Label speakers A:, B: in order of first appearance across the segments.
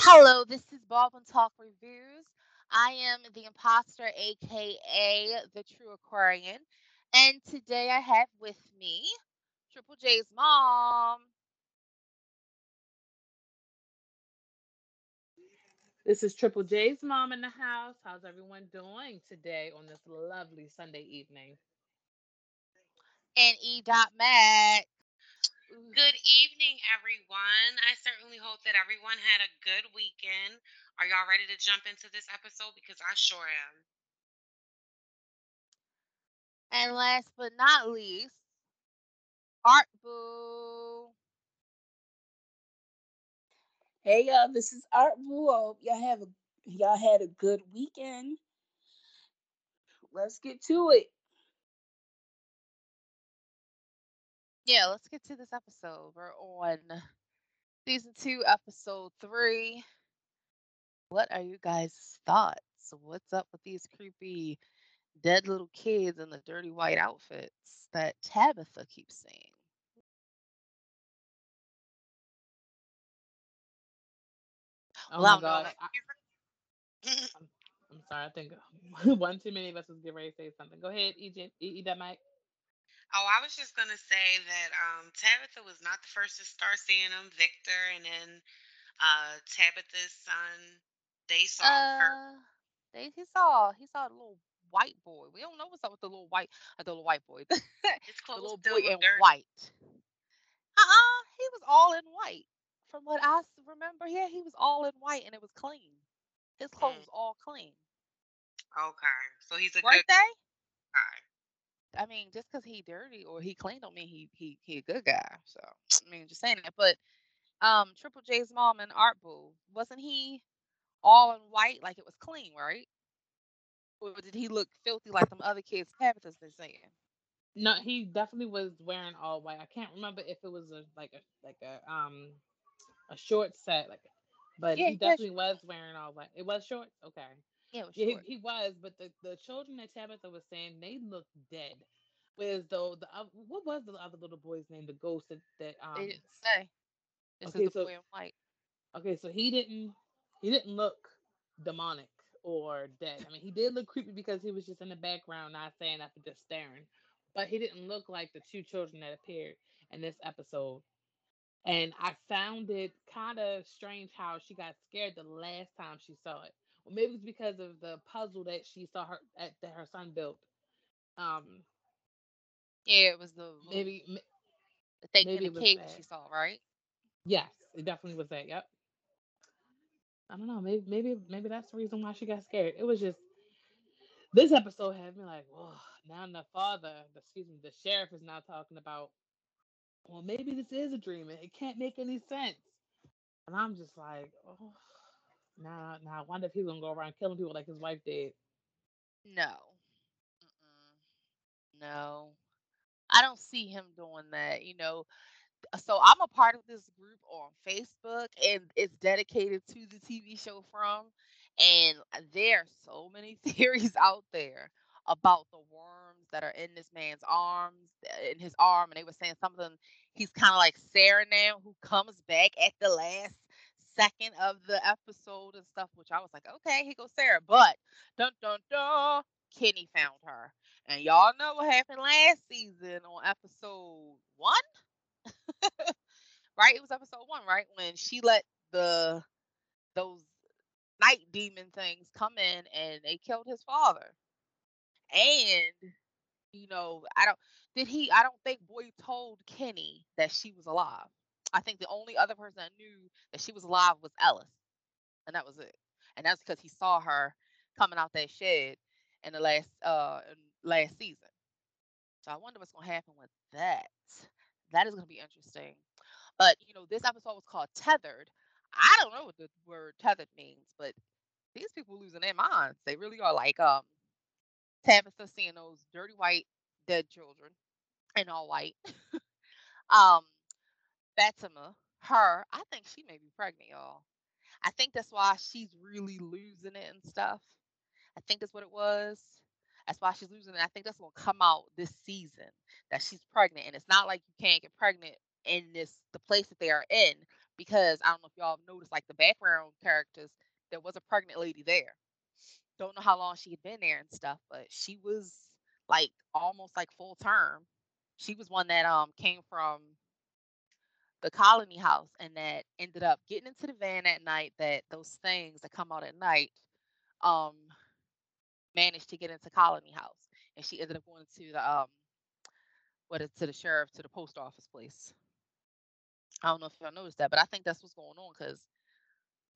A: Hello, this is Baldwynn Tawlk Reviews. I am the imposter, aka the true Aquarian, and today I have with me Triple J's mom.
B: This is Triple J's mom in the house. How's everyone doing today on this lovely Sunday evening?
A: And E. Dot Mac.
C: Good evening, everyone. I certainly hope that everyone had a good weekend. Are y'all ready to jump into this episode? Because I sure am.
A: And last but not least, Art Boo.
D: Hey y'all, this is Art Boo. Hope Y'all have a y'all had a good weekend. Let's get to it.
A: Yeah, let's get to this episode. We're on season two, episode three. What are you guys' thoughts? What's up with these creepy dead little kids in the dirty white outfits that Tabitha keeps seeing?
B: Oh
A: Well,
B: my
A: I don't know
B: gosh.
A: that-
B: I, I'm, I'm sorry. I think one too many of us was getting ready to say something. Go ahead, EJ. E- eat that mic.
C: Oh, I was just gonna say that um, Tabitha was not the first to start seeing him. Victor, and then uh, Tabitha's son, they saw.
A: Uh, they he saw he saw a little white boy. We don't know what's up with the little white, uh, the little white boy, the
C: His clothes
A: little
C: still
A: boy in
C: dirty.
A: white. Uh-uh, he was all in white. From what I remember, yeah, he was all in white and it was clean. His clothes
C: Mm.
A: was all clean.
C: Okay, so he's a
A: Weren't
C: good
A: they?
C: guy.
A: I mean, just because he dirty or he clean don't mean he he he a good guy. So I mean, just saying that. But um, Triple J's mom and Art Boo wasn't he all in white like it was clean, right? Or did he look filthy like them other kids Tabitha's been saying?
B: No, he definitely was wearing all white. I can't remember if it was a like a like a um a short set, like, but
A: Yeah,
B: he definitely was wearing all white. It was short. Okay.
A: Yeah, it was
B: Yeah, he, he was, but the, the children that Tabitha was saying they looked dead. Whereas though the oth- what was the other little boy's name? The ghost that, that um
A: They didn't say. This
B: okay,
A: is the
B: so-
A: boy in white.
B: okay, so he didn't he didn't look demonic or dead. I mean, he did look creepy because he was just in the background, not saying nothing, just staring. But he didn't look like the two children that appeared in this episode. And I found it kind of strange how she got scared the last time she saw it. Well, maybe it's because of the puzzle that she saw her at, that her son built. Um,
A: Yeah, it was the
B: maybe
A: the thing
B: maybe
A: in the cave she saw, right?
B: yes, it definitely was that. Yep. I don't know. Maybe maybe maybe that's the reason why she got scared. It was just this episode had me like, whoa. Now the father, excuse me, the sheriff is now talking about, well, maybe this is a dream. It can't make any sense. And I'm just like, oh, now now I wonder if he's gonna go around killing people like his wife did.
A: No. Mm-mm. No. I don't see him doing that, you know. So I'm a part of this group on Facebook and it's dedicated to the TV show from and there are so many theories out there about the worms that are in this man's arms in his arm and they were saying something he's kind of like Sarah now who comes back at the last second of the episode and stuff which I was like okay here goes Sarah but dun dun dun Kenny found her and y'all know what happened last season on episode one right? It was episode one, right? When she let the those night demon things come in and they killed his father. And you know, I don't did he I don't think Boyd told Kenny that she was alive. I think the only other person that knew that she was alive was Ellis. And that was it. And that's because he saw her coming out that shed in the last uh last season. So I wonder what's gonna happen with that. That is gonna be interesting. But you know, this episode was called Tethered. I don't know what the word tethered means, but these people losing their minds. They really are like um Tabitha seeing those dirty white dead children in all white. um Fatima, her, I think she may be pregnant, y'all. I think that's why she's really losing it and stuff. I think that's what it was. That's why she's losing it. I think that's gonna come out this season that she's pregnant, and it's not like you can't get pregnant in this the place that they are in because I don't know if y'all noticed like the background characters, there was a pregnant lady there. Don't know how long she had been there and stuff, but she was like almost like full term. She was one that um came from the colony house and that ended up getting into the van at night that those things that come out at night um managed to get into colony house. And she ended up going to the um what is to the sheriff to the post office place. I don't know if y'all noticed that but i think that's what's going on because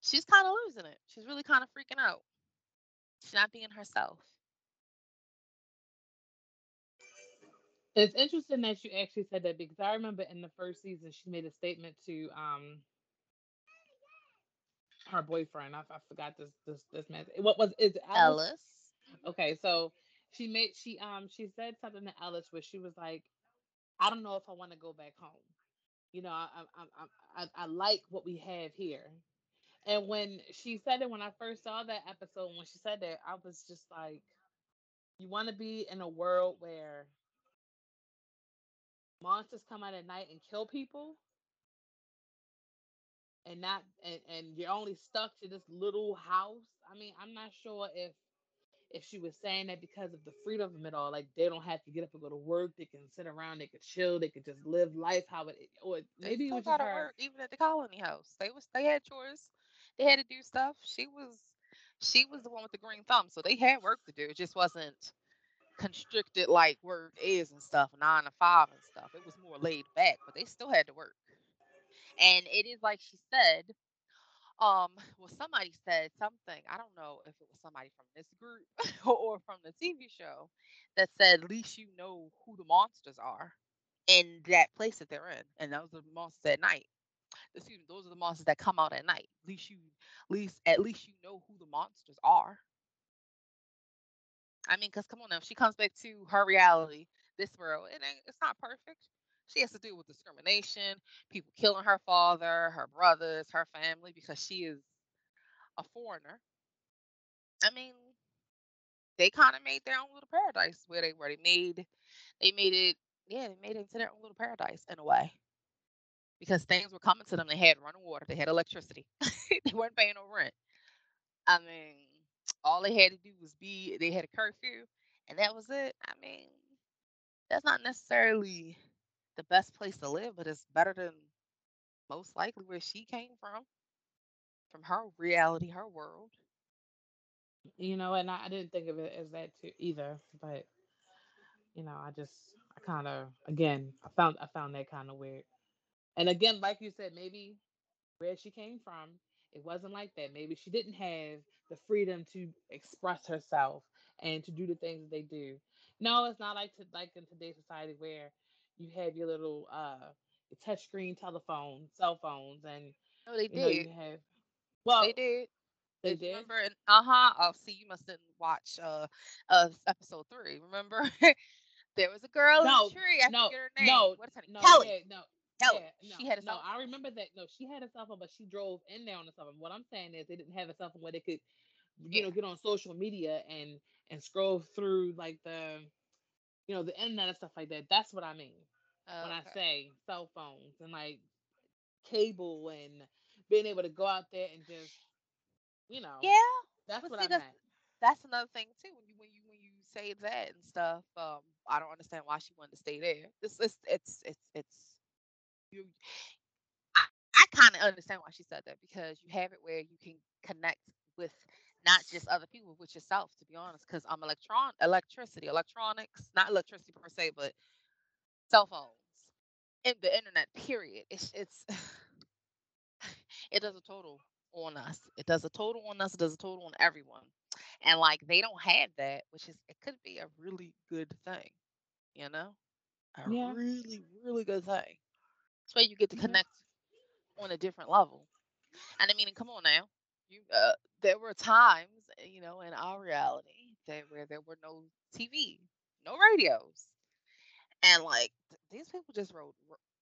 A: she's kind of losing it. She's really kind of freaking out. She's not being herself
B: It's interesting that you actually said that because I remember in the first season she made a statement to um her boyfriend. I, I forgot this this this man. What was is it Ellis?
A: ellis
B: Okay, so she made she um she said something to Ellis where she was like, I don't know if I want to go back home. You know, I I I I, I like what we have here. And when she said it, when I first saw that episode, when she said that, I was just like, you want to be in a world where monsters come out at night and kill people. And not and, and you're only stuck to this little house. I mean i'm not sure if if she was saying that because of the freedom of it all. Like they don't have to get up and go to work. They can sit around. They could chill. They could just live life how it or maybe it
A: still
B: was just
A: gotta
B: her.
A: work even at the colony house. They was they had chores. They had to do stuff. She was she was the one with the green thumb. So they had work to do. It just wasn't constricted like work is and stuff, nine to five and stuff. It was more laid back, but they still had to work. And it is like she said, um, well, somebody said something. I don't know if it was somebody from this group or from the TV show that said, at least you know who the monsters are in that place that they're in. And those are the monsters at night. Excuse me, those are the monsters that come out at night. At least you, at least, at least you know who the monsters are. I mean, because come on now, she comes back to her reality, this world, it ain't, it's not perfect. She has to deal with discrimination, people killing her father, her brothers, her family because she is a foreigner. I mean, they kind of made their own little paradise where they were. They made, they made it, yeah, they made it into their own little paradise in a way because things were coming to them. They had running water, they had electricity, they weren't paying no rent. I mean, all they had to do was be they had a curfew and that was it. I mean, that's not necessarily the best place to live, but it's better than most likely where she came from, from her reality, her world.
B: you know and I, I didn't think of it as that too either but you know i just i kind of again i found i found that kind of weird and again like you said maybe where she came from it wasn't like that maybe she didn't have the freedom to express herself and to do the things that they do no it's not like to like in today's society where you have your little uh touch screen telephone cell phones and
A: No, they
B: you know you have well they
A: Did you
B: did
A: remember? Uh huh. Oh, see, you must didn't watch uh, uh episode three. Remember, there was a girl in
B: no
A: the tree. I
B: no
A: forget her name.
B: no
A: What is her name?
B: no
A: Kelly.
B: yeah no Yeah no
A: She had a
B: no i remember that no she had a cell phone but she drove in there on a cell phone what i'm saying is they didn't have a cell phone where they could you
A: Yeah.
B: know get on social media and and scroll through like the you know the internet and stuff like that that's what i mean when i say cell phones and like cable and being able to go out there and just you know
A: Yeah,
B: that's
A: but
B: what
A: see,
B: i
A: that's
B: meant
A: that's another thing too. When you when you when you say that and stuff, um, I don't understand why she wanted to stay there. It's it's it's it's, it's you. I, I kind of understand why she said that because you have it where you can connect with not just other people, with yourself. To be honest, because I'm electron electricity, electronics, not electricity per se, but cell phones and the internet. Period. It's it's it does a total on us. It does a total on us. It does a total on everyone. And like they don't have that, which is it could be a really good thing, you know, a
B: yeah
A: really really good thing. So you get to
B: yeah
A: connect on a different level. And I mean, come on now, you uh, there were times, uh, you know, in our reality that where there were no TV, no radios, and like these people just wrote,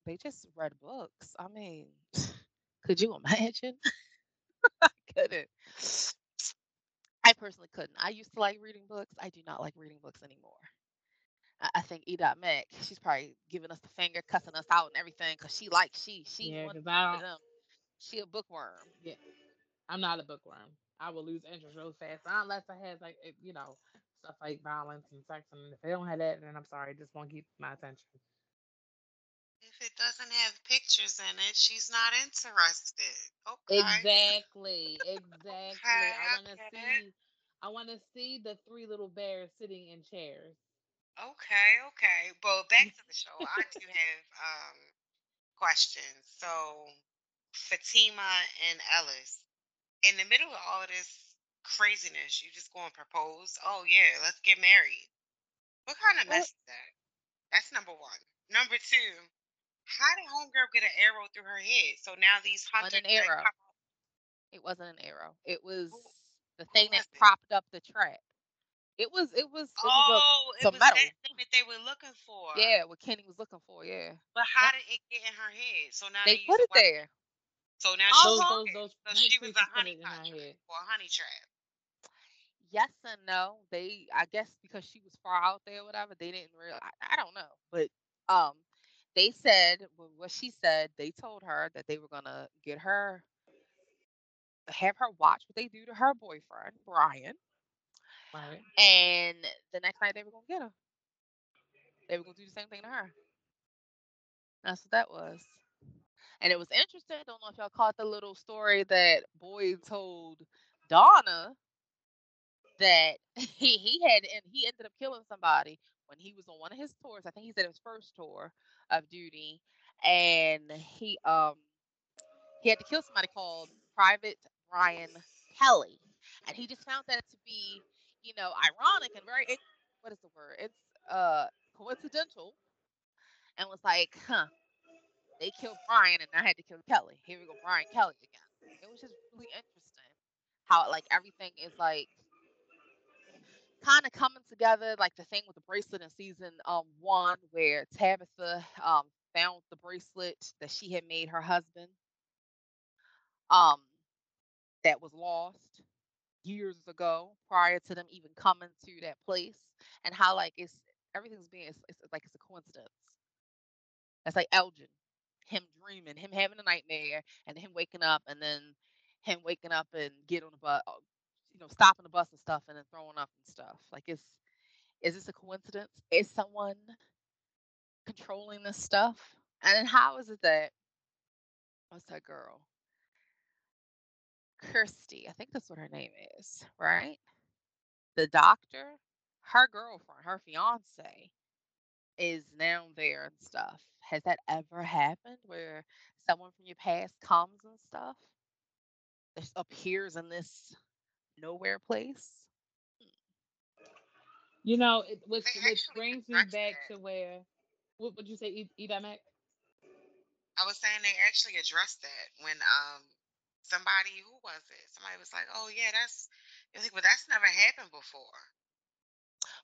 A: they just read books. I mean, could you imagine? I couldn't. I personally couldn't. I used to like reading books. I do not like reading books anymore. I, I think E. Dot Mac, she's probably giving us the finger, cussing us out and everything, cause she likes she she
B: yeah
A: one
B: because i
A: of
B: don't
A: them. She a bookworm.
B: Yeah. I'm not a bookworm. I will lose interest real fast unless I have like eh, you know stuff like violence and sex, and if they don't have that, then I'm sorry, it just won't keep my attention.
C: If it doesn't have pictures in it, she's not interested. Okay.
B: Exactly, exactly.
C: Okay,
B: I want to see, I want to see the three little bears sitting in chairs.
C: Okay, okay. But back to the show. I do have um questions. So Fatima and Ellis, in the middle of all of this craziness, you just go and propose. Oh yeah, let's get married. What kind of
A: Well-
C: mess is that? That's number one. Number two, how did homegirl get an arrow through her head? So now these hunters
A: an arrow.
C: come-
A: It wasn't an arrow. It was the thing that
C: it?
A: propped up the trap. It was. It was. It was
C: Oh, it
A: some
C: was
A: metal.
C: that thing that they were looking for.
A: Yeah, what Kenny was looking for. Yeah.
C: But how
A: Yep.
C: did it get in her head? So now
A: They put it
C: weapon.
A: there.
C: So now
A: Oh,
C: she's
B: Those, those,
C: okay.
B: those
C: So she was a honey
B: it
C: pot trap
B: head.
C: or a honey trap.
A: Yes and no. They, I guess, because she was far out there, or whatever. They didn't realize. I, I don't know, but um, they said well, what she said. They told her that they were gonna get her, have her watch what they do to her boyfriend Brian,
B: Right.
A: and the next night they were gonna get her. They were gonna do the same thing to her. That's what that was. And it was interesting. I don't know if y'all caught the little story that Boyd told Donna that he, he had and he ended up killing somebody when he was on one of his tours. I think he said his first tour of duty, and he um he had to kill somebody called Private Brian Kelly, and he just found that to be you know ironic and very it, what is the word? It's uh coincidental, and was like, huh. They killed Brian, and I had to kill Kelly. Here we go, Brian Kelly again. It was just really interesting how like everything is like kind of coming together like the thing with the bracelet in season um one where tabitha um found the bracelet that she had made her husband um that was lost years ago prior to them even coming to that place and how like it's everything's being it's, it's like it's a coincidence that's like elgin him dreaming him having a nightmare and him waking up and then him waking up and get on the bus uh, you know, stopping the bus and stuff and then throwing up and stuff. Like, is is this a coincidence? Is someone controlling this stuff? And how is it that what's that girl? Kirsty, I think that's what her name is, right? The doctor, her girlfriend, her fiance, is now there and stuff. Has that ever happened where someone from your past comes and stuff? Appears in this nowhere place.
B: You know, it, which which brings me back
C: that.
B: to where what would you say, E- Eda Mac?
C: I was saying they actually addressed that when um somebody who was it? Somebody was like, "Oh yeah, that's." You're like, "But that's never happened before."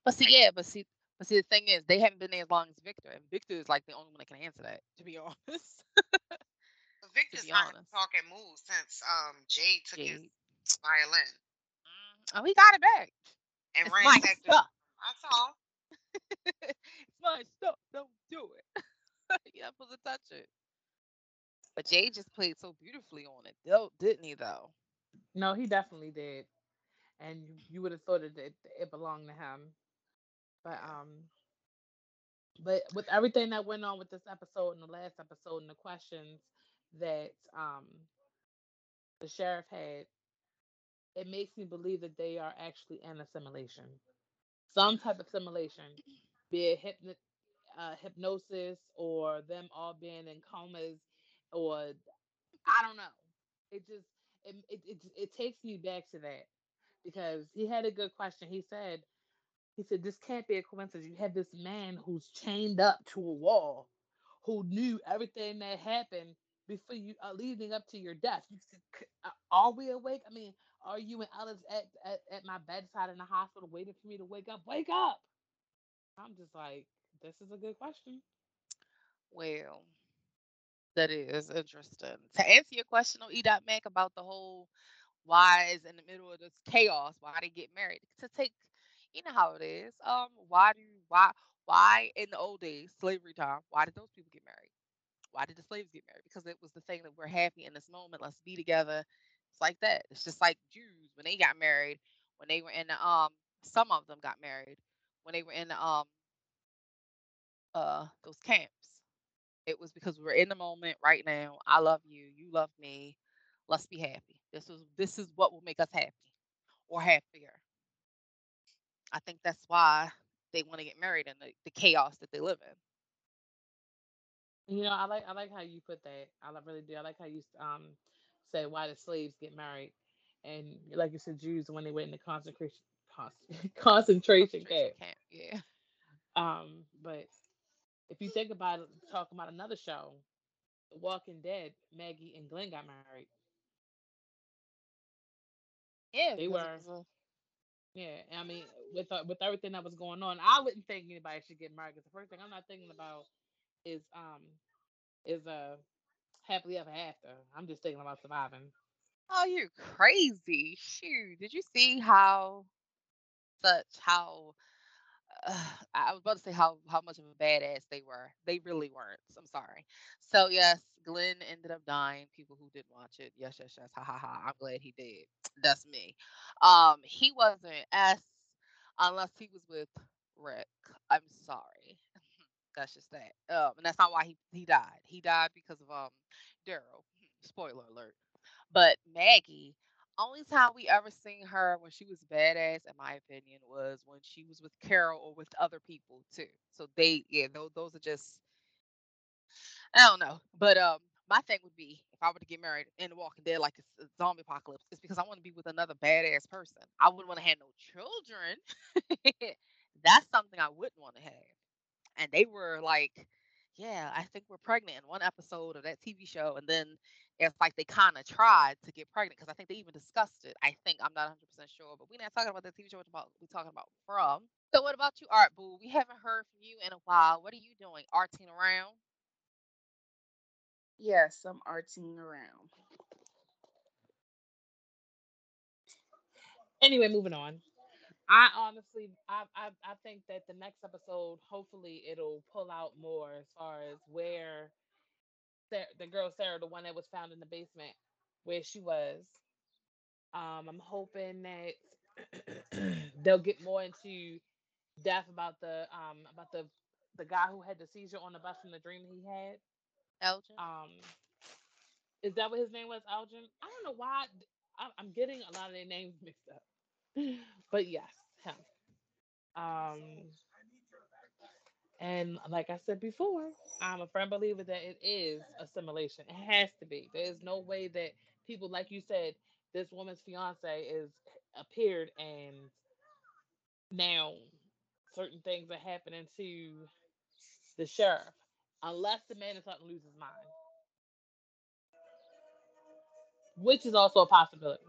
A: But see, yeah, but see, but see, the thing is, they haven't been there as long as Victor, and Victor is like the only one that can answer that. To be honest,
C: Victor's
A: be
C: not
A: honest.
C: talking moves since um Jade took his violin
A: Mm, oh, he got it back.
C: and
A: It's
C: the.
A: stuff.
C: I saw.
A: it's my stuff. Don't do it. You're not supposed to touch it. But Jade just played so beautifully on it, though, didn't he? Though.
B: No, he definitely did, and you, would have thought it, it it belonged to him. But um, but with everything that went on with this episode and the last episode and the questions that um the sheriff had, it makes me believe that they are actually in a simulation, some type of simulation, be it hypno- uh, hypnosis or them all being in comas or I don't know. It just it, it it it takes me back to that because he had a good question. He said he said this can't be a coincidence. You have this man who's chained up to a wall, who knew everything that happened before you uh, leading up to your death. You said, uh, are we awake? I mean, are you and Ellis at, at at my bedside in the hospital waiting for me to wake up? Wake up! I'm just like, this is a good question.
A: Well, that is interesting. To answer your question on E. Mac about the whole why is in the middle of this chaos, why they get married. To take you know how it is. Um, why do why why in the old days, slavery time, why did those people get married? Why did the slaves get married? Because it was the thing that we're happy in this moment. Let's be together. It's like that. It's just like Jews when they got married, when they were in the um some of them got married when they were in the um uh those camps. It was because we were in the moment right now. I love you, you love me. Let's be happy. This is this is what will make us happy or happier. I think that's why they want to get married in the, the chaos that they live in.
B: You know, I like I like how you put that. I really do. I like how you um say why the slaves get married, and like you said, Jews when they went into concentration concentration camp. camp.
A: Yeah.
B: Um, but if you think about it, talk about another show, Walking Dead, Maggie and Glenn got married.
A: Yeah,
B: they were. Yeah, I mean, with uh, with everything that was going on, I wouldn't think anybody should get married. Because the first thing I'm not thinking about is um is a uh, happily ever after. I'm just thinking about surviving.
A: Oh, you're crazy! Shoot, did you see how such how uh, I was about to say how how much of a badass they were. They really weren't. I'm sorry. So yes, Glenn ended up dying. People who didn't watch it, yes, yes, yes. Ha ha ha. I'm glad he did. That's me. Um, he wasn't S unless he was with Rick. I'm sorry. that's just that. Um, and that's not why he he died. He died because of um Daryl. Spoiler alert. But Maggie, only time we ever seen her when she was badass, in my opinion, was when she was with Carol or with other people too. So they, yeah, those those are just, I don't know. But um, my thing would be if I were to get married in The Walking Dead, like a zombie apocalypse, it's because I want to be with another badass person. I wouldn't want to have no children. That's something I wouldn't want to have. And they were like, yeah, I think we're pregnant in one episode of that TV show, and then it's like they kind of tried to get pregnant because I think they even discussed it. I think I'm not 100 percent sure, but we're not talking about the TV show. About we talking about from. So what about you, Art Boo? We haven't heard from you in a while. What are you doing? Arting around?
D: Yes, I'm arting around.
B: Anyway, moving on. I honestly, I, I, I think that the next episode, hopefully, it'll pull out more as far as where Sarah, the girl Sarah, the one that was found in the basement, where she was. Um, I'm hoping that they'll get more into depth about the um about the the guy who had the seizure on the bus from the dream he had.
A: Elgin.
B: Um, is that what his name was? Elgin. I don't know why. I'm getting a lot of their names mixed up. but yes, him. Um, and like I said before, I'm a firm believer that it is assimilation. It has to be. There is no way that people, like you said, this woman's fiance is appeared and now certain things are happening to the sheriff, unless the man is starting to lose his mind, which is also a possibility.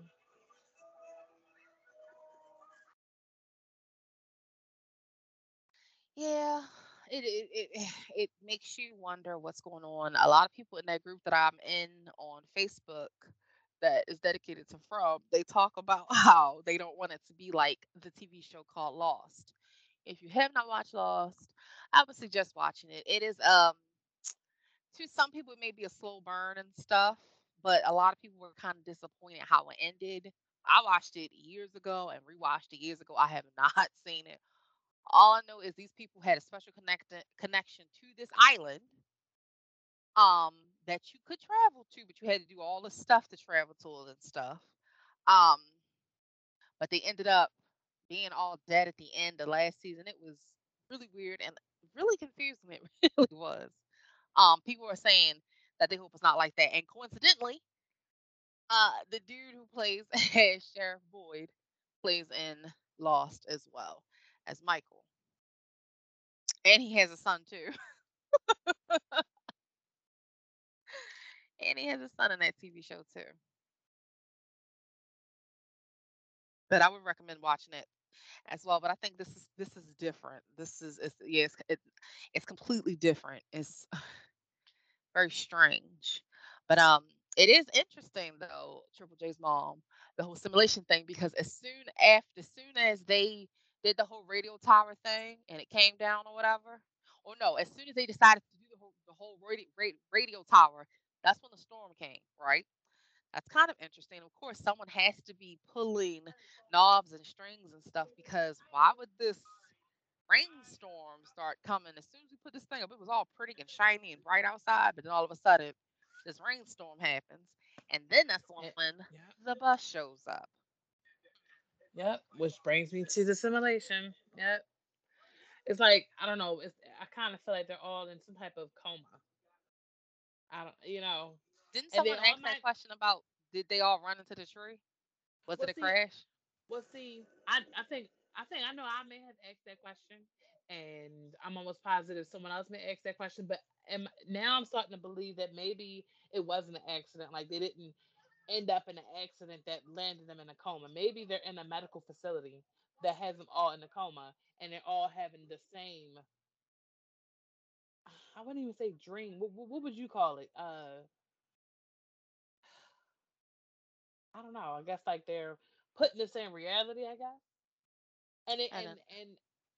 A: Yeah, it, it it it makes you wonder what's going on. A lot of people in that group that I'm in on Facebook that is dedicated to From, they talk about how they don't want it to be like the TV show called Lost. If you have not watched Lost, I would suggest watching it. It is um to some people it may be a slow burn and stuff, but a lot of people were kind of disappointed how it ended. I watched it years ago and rewatched it years ago. I have not seen it all I know is these people had a special connect- connection to this island um, that you could travel to, but you had to do all the stuff to travel to and stuff. Um, but they ended up being all dead at the end of last season. It was really weird and really confusing. It really was. Um, people were saying that they hope it's not like that. And coincidentally, uh, the dude who plays as Sheriff Boyd plays in Lost as well as Michael. And he has a son too. and he has a son in that TV show too. But I would recommend watching it as well. But I think this is this is different. This is it's yes, yeah, it's, it, it's completely different. It's very strange. But um it is interesting though, Triple J's mom, the whole simulation thing, because as soon after as soon as they did the whole radio tower thing and it came down or whatever, or no, as soon as they decided to do the whole, the whole radio, radio tower. That's when the storm came, right? That's kind of interesting. Of course, someone has to be pulling knobs and strings and stuff because why would this rainstorm start coming as soon as we put this thing up? It was all pretty and shiny and bright outside, but then all of a sudden, this rainstorm happens, and then that's when
B: yeah.
A: the bus shows up.
B: Yep, which brings me to the simulation. Yep, it's like I don't know. It's I kind of feel like they're all in some type of coma. I don't, you know.
A: Didn't
B: And
A: someone ask that
B: might-
A: question about did they all run into the tree? Was
B: Well,
A: it a
B: see,
A: crash?
B: Well, see, I I think I think I know I may have asked that question, and I'm almost positive someone else may ask that question. But am, now I'm starting to believe that maybe it wasn't an accident. Like they didn't end up in an accident that landed them in a coma. Maybe they're in a medical facility that has them all in a coma, and they're all having the same. I wouldn't even say dream. What, what, what would you call it? Uh, I don't know. I guess like they're putting this in reality. I guess, and it,
A: And
B: and and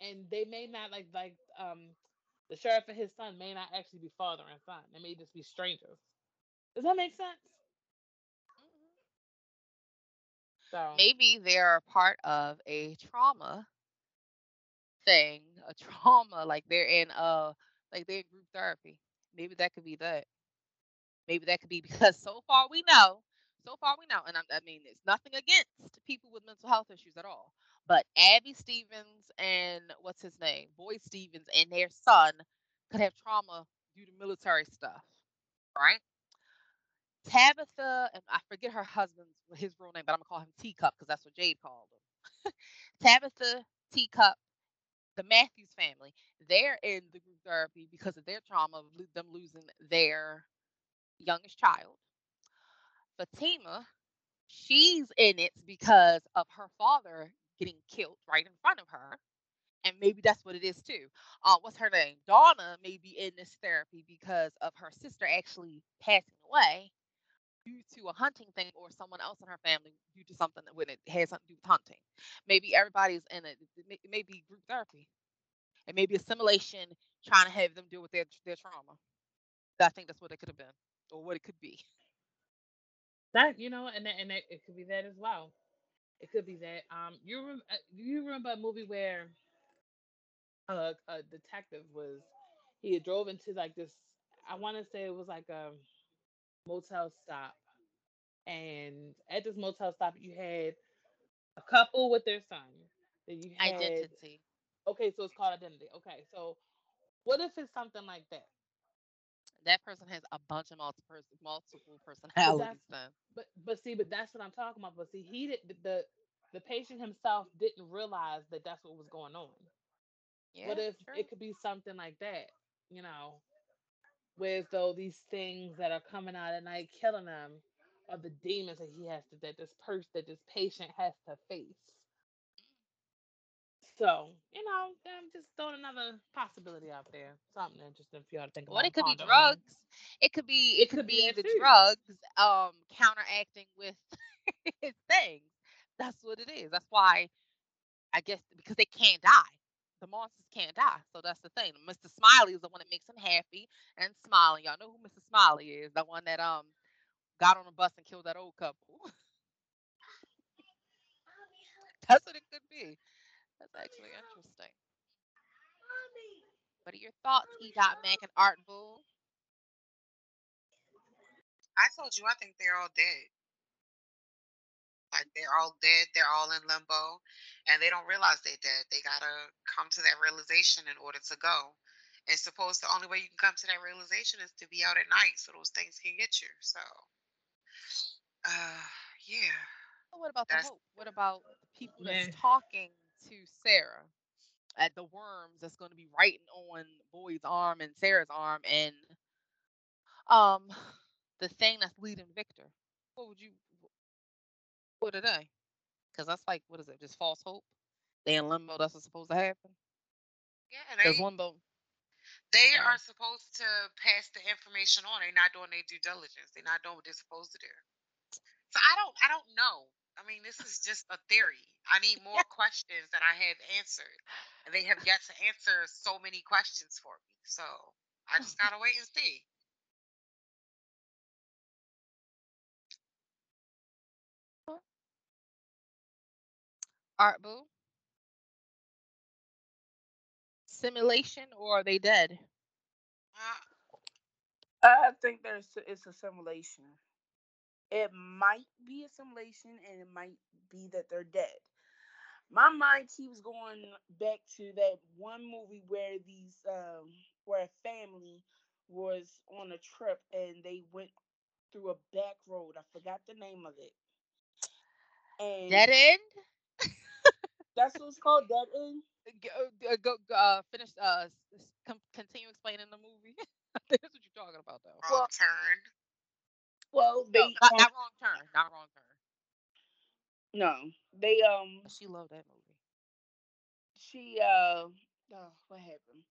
B: and they may not like like um the sheriff and his son may not actually be father and son. They may just be strangers. Does that make sense? So
A: Maybe they're a part of a trauma thing, a trauma, like they're in a like they're in group therapy. Maybe that could be that. Maybe that could be because so far we know, so far we know, and I, I mean it's nothing against people with mental health issues at all. But Abby Stevens and what's his name, Boyd Stevens, and their son could have trauma due to military stuff, right? Tabitha, and I forget her husband's his real name, but I'm gonna call him Teacup because that's what Jade called him. Tabitha, Teacup, the Matthews family, they're in the group therapy because of their trauma of them losing their youngest child. Fatima, she's in it because of her father getting killed right in front of her. And maybe that's what it is too. Uh, what's her name? Donna may be in this therapy because of her sister actually passing away due to a hunting thing or someone else in her family due to something that when it has something to do with hunting. Maybe everybody's in it. It may, it be group therapy. It may be a simulation trying to have them deal with their their trauma. I think that's what it could have been, or what it could be.
B: that you know, and and that, it could be that as well. It could be that. Um, you uh, you remember a movie where a, a detective was he drove into like this. I want to say it was like a motel stop, and at this motel stop you had a couple with their son. Then you had
A: Identity.
B: okay, so it's called identity. Okay, so what if it's something like that?
A: That person has a bunch of multiple multiple personalities. Then
B: But but see, but that's what I'm talking about. But see, he did the the patient himself didn't realize that that's what was going on.
A: yeah,
B: what if
A: true.
B: it could be something like that? You know, whereas though these things that are coming out at night killing him are the demons that he has to that this person that this patient has to face. So, you know, I'm just throwing another possibility out there. Something interesting for y'all to think about.
A: What it could be
B: on.
A: drugs. It could be it,
B: It
A: could,
B: could be
A: be the
B: too.
A: drugs um counteracting with things. That's what it is. That's why I guess because they can't die. The monsters can't die. So that's the thing. Mr. Smiley is the one that makes them happy and smiling. Y'all know who Mr. Smiley is, the one that um got on a bus and killed that old couple. that's what it could be. That's actually interesting. What are your thoughts, E. Dot Mac and Art Boo?
C: I told you I think they're all dead. Like they're all dead, they're all in limbo, and they don't realize they're dead. They gotta come to that realization in order to go. And suppose the only way you can come to that realization is to be out at night so those things can get you. So uh yeah.
A: What about the hope? What about the people
B: Yeah.
A: that's talking to Sarah at the worms that's going to be writing on Boyd's arm and Sarah's arm and um the thing that's leading Victor? What would you? What are they? Because that's like what is it? Just false hope. They in limbo. That's what's supposed to happen.
C: Yeah,
A: Because limbo.
C: they
A: Yeah.
C: are supposed to pass the information on. They're not doing their due diligence. They're not doing what they're supposed to do. So I don't I don't know. I mean, this is just a theory. I need more questions that I have answered. And they have yet to answer so many questions for me. So I just gotta wait and see.
A: Art Boo? Simulation or are they dead?
D: I think there's it's a simulation. It might be a simulation, and it might be that they're dead. My mind keeps going back to that one movie where these um where a family was on a trip and they went through a back road. I forgot the name of it. And
A: Dead end?
D: that's what it's called, Dead End.
A: G- uh, Go, go uh, finish. Uh, s- s- com- continue explaining the movie. That's what you're talking about, though.
C: wrong turn.
D: Well, they
A: No, not,
D: um,
A: not wrong turn. Not wrong turn.
D: no, they um
A: She loved that movie.
D: she uh oh, what happened?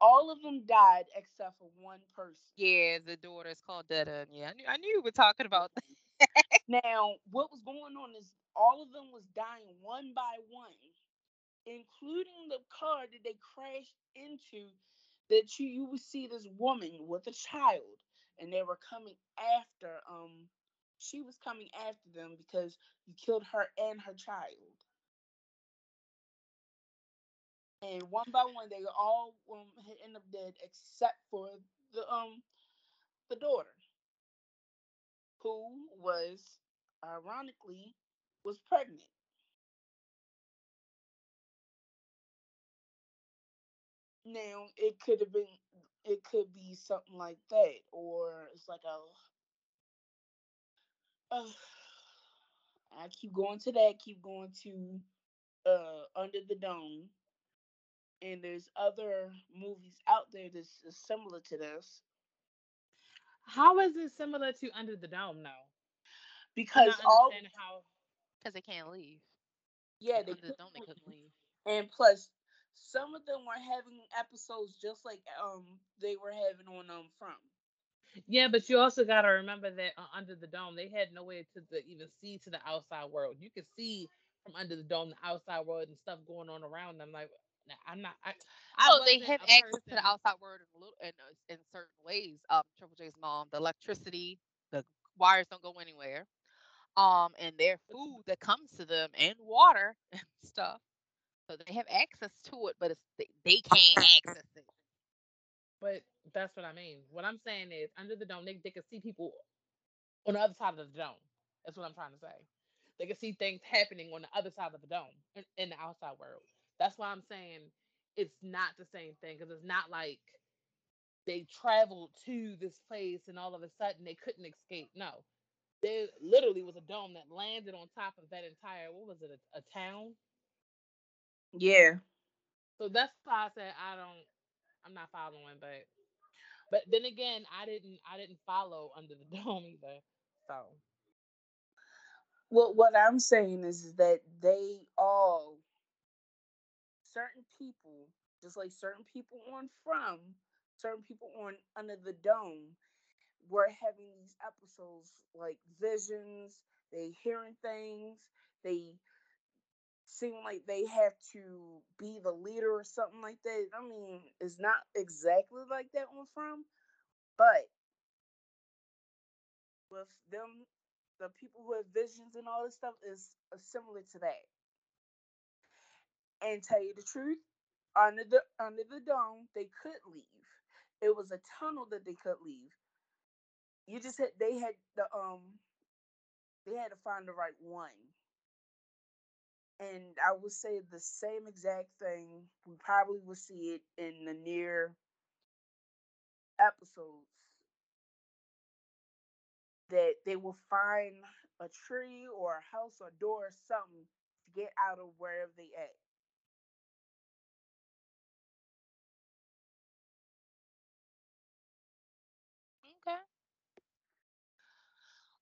D: All of them died except for one person.
A: Yeah, the daughter is called Dead End. Yeah, I knew. I knew you were talking about that.
D: Now, what was going on is all of them was dying one by one, including the car that they crashed into. That you you would see this woman with a child, and they were coming after um she was coming after them because you killed her and her child. And one by one, they all um ended up dead except for the um the daughter, who was ironically was pregnant. Now it could have been it could be something like that, or it's like a. I keep going to that. Keep going to uh Under the Dome, and there's other movies out there that's similar to this
B: How is it similar to Under the Dome now? I'm
D: because all
B: how.
A: Because they can't leave.
D: yeah they
A: under the
D: couldn't
A: dome, they couldn't leave.
D: and plus some of them were having episodes just like um they were having on um from.
B: Yeah, but you also got to remember that uh, under the dome, they had no way to, to even see to the outside world. You could see from under the dome the outside world and stuff going on around them. Like, I'm not. I, I
A: So they have access to the outside world in little, in, in certain ways. Um, Triple J's mom, the electricity, the wires don't go anywhere. Um, and their food that comes to them and water and stuff. So they have access to it, but it's they, they can't access it.
B: But that's what I mean. What I'm saying is, under the dome, they, they could see people on the other side of the dome. That's what I'm trying to say. They can see things happening on the other side of the dome in, in the outside world. That's why I'm saying it's not the same thing because it's not like they traveled to this place and all of a sudden they couldn't escape. No, there literally was a dome that landed on top of that entire what was it a, a town?
D: Yeah.
B: So that's why I said I don't. I'm not following, but but then again, I didn't I didn't follow under the dome either. So
D: Well, what I'm saying is, is that they all, certain people, just like certain people on From, certain people on Under the Dome, were having these episodes like visions. They hearing things. They seem like they have to be the leader or something like that. I mean, it's not exactly like that on From, but with them the people who have visions and all this stuff is uh, similar to that. And tell you the truth, under the under the dome, they could leave. It was a tunnel that they could leave. You just had they had the um they had to find the right one. And I would say the same exact thing. We probably will see it in the near episodes that they will find a tree or a house or a door or something to get out of wherever they at.
A: Okay.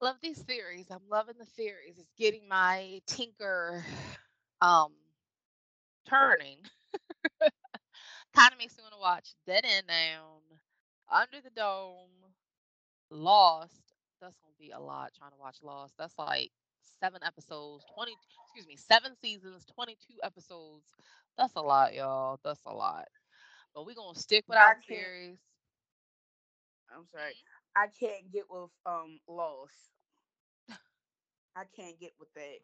A: Love these theories. I'm loving the theories. It's getting my tinker um turning. kind of makes me want to watch Dead End Down, Under the Dome, Lost. That's gonna be a lot trying to watch Lost. That's like seven episodes, twenty. Excuse me, seven seasons, twenty-two episodes. That's a lot, y'all. That's a lot. But we're gonna stick with
D: I
A: our theories.
D: I'm sorry. I can't get with um Lost. I can't get with that.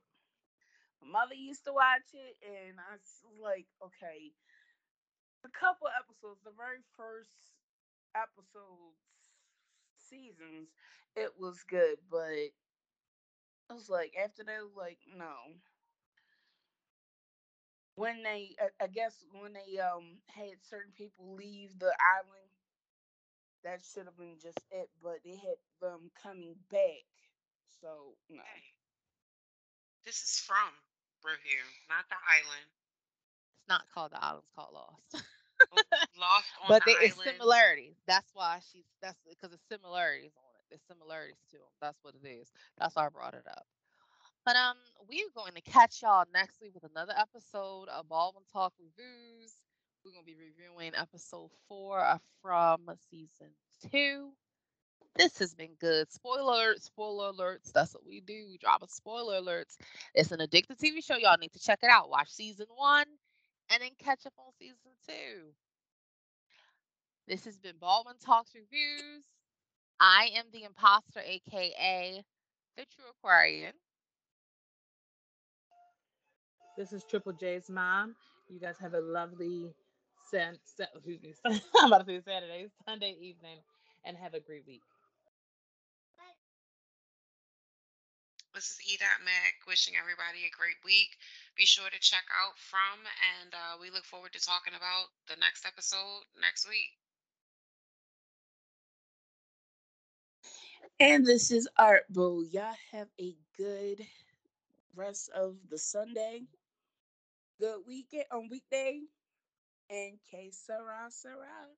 D: My mother used to watch it, and I was like, okay. A couple episodes, the very first episodes, seasons, it was good, but I was like, after that, like, no. When they, I guess, when they um had certain people leave the island, that should have been just it. But they had them coming back, so no.
C: Hey, this is from review, not the island.
A: It's not called the island. It's called Lost.
C: Oh, Lost on
A: but
C: the
A: there is
C: island.
A: similarities. That's why she's that's because it's similarities on it. There's similarities to them. That's what it is. That's why I brought it up. But um, we're going to catch y'all next week with another episode of Baldwynn Tawlk Reviews. We're gonna be reviewing episode four from season two. This has been good. Spoiler alerts, spoiler alerts. That's what we do. We drop a spoiler alerts. It's an addictive TV show. Y'all need to check it out. Watch season one and then catch up on season two. This has been Baldwynn Tawlks Reviews. I am the imposter, aka the True Aquarian.
B: This is Triple J's mom. You guys have a lovely, san- sa- excuse me, I'm about to say Saturday, Sunday evening, and have a great week.
C: This is E. Mac wishing everybody a great week. Be sure to check out from, and uh, we look forward to talking about the next episode next week.
D: And this is Art Boo. Y'all have a good rest of the Sunday. Good weekend on weekday. And K Sarah Sarah.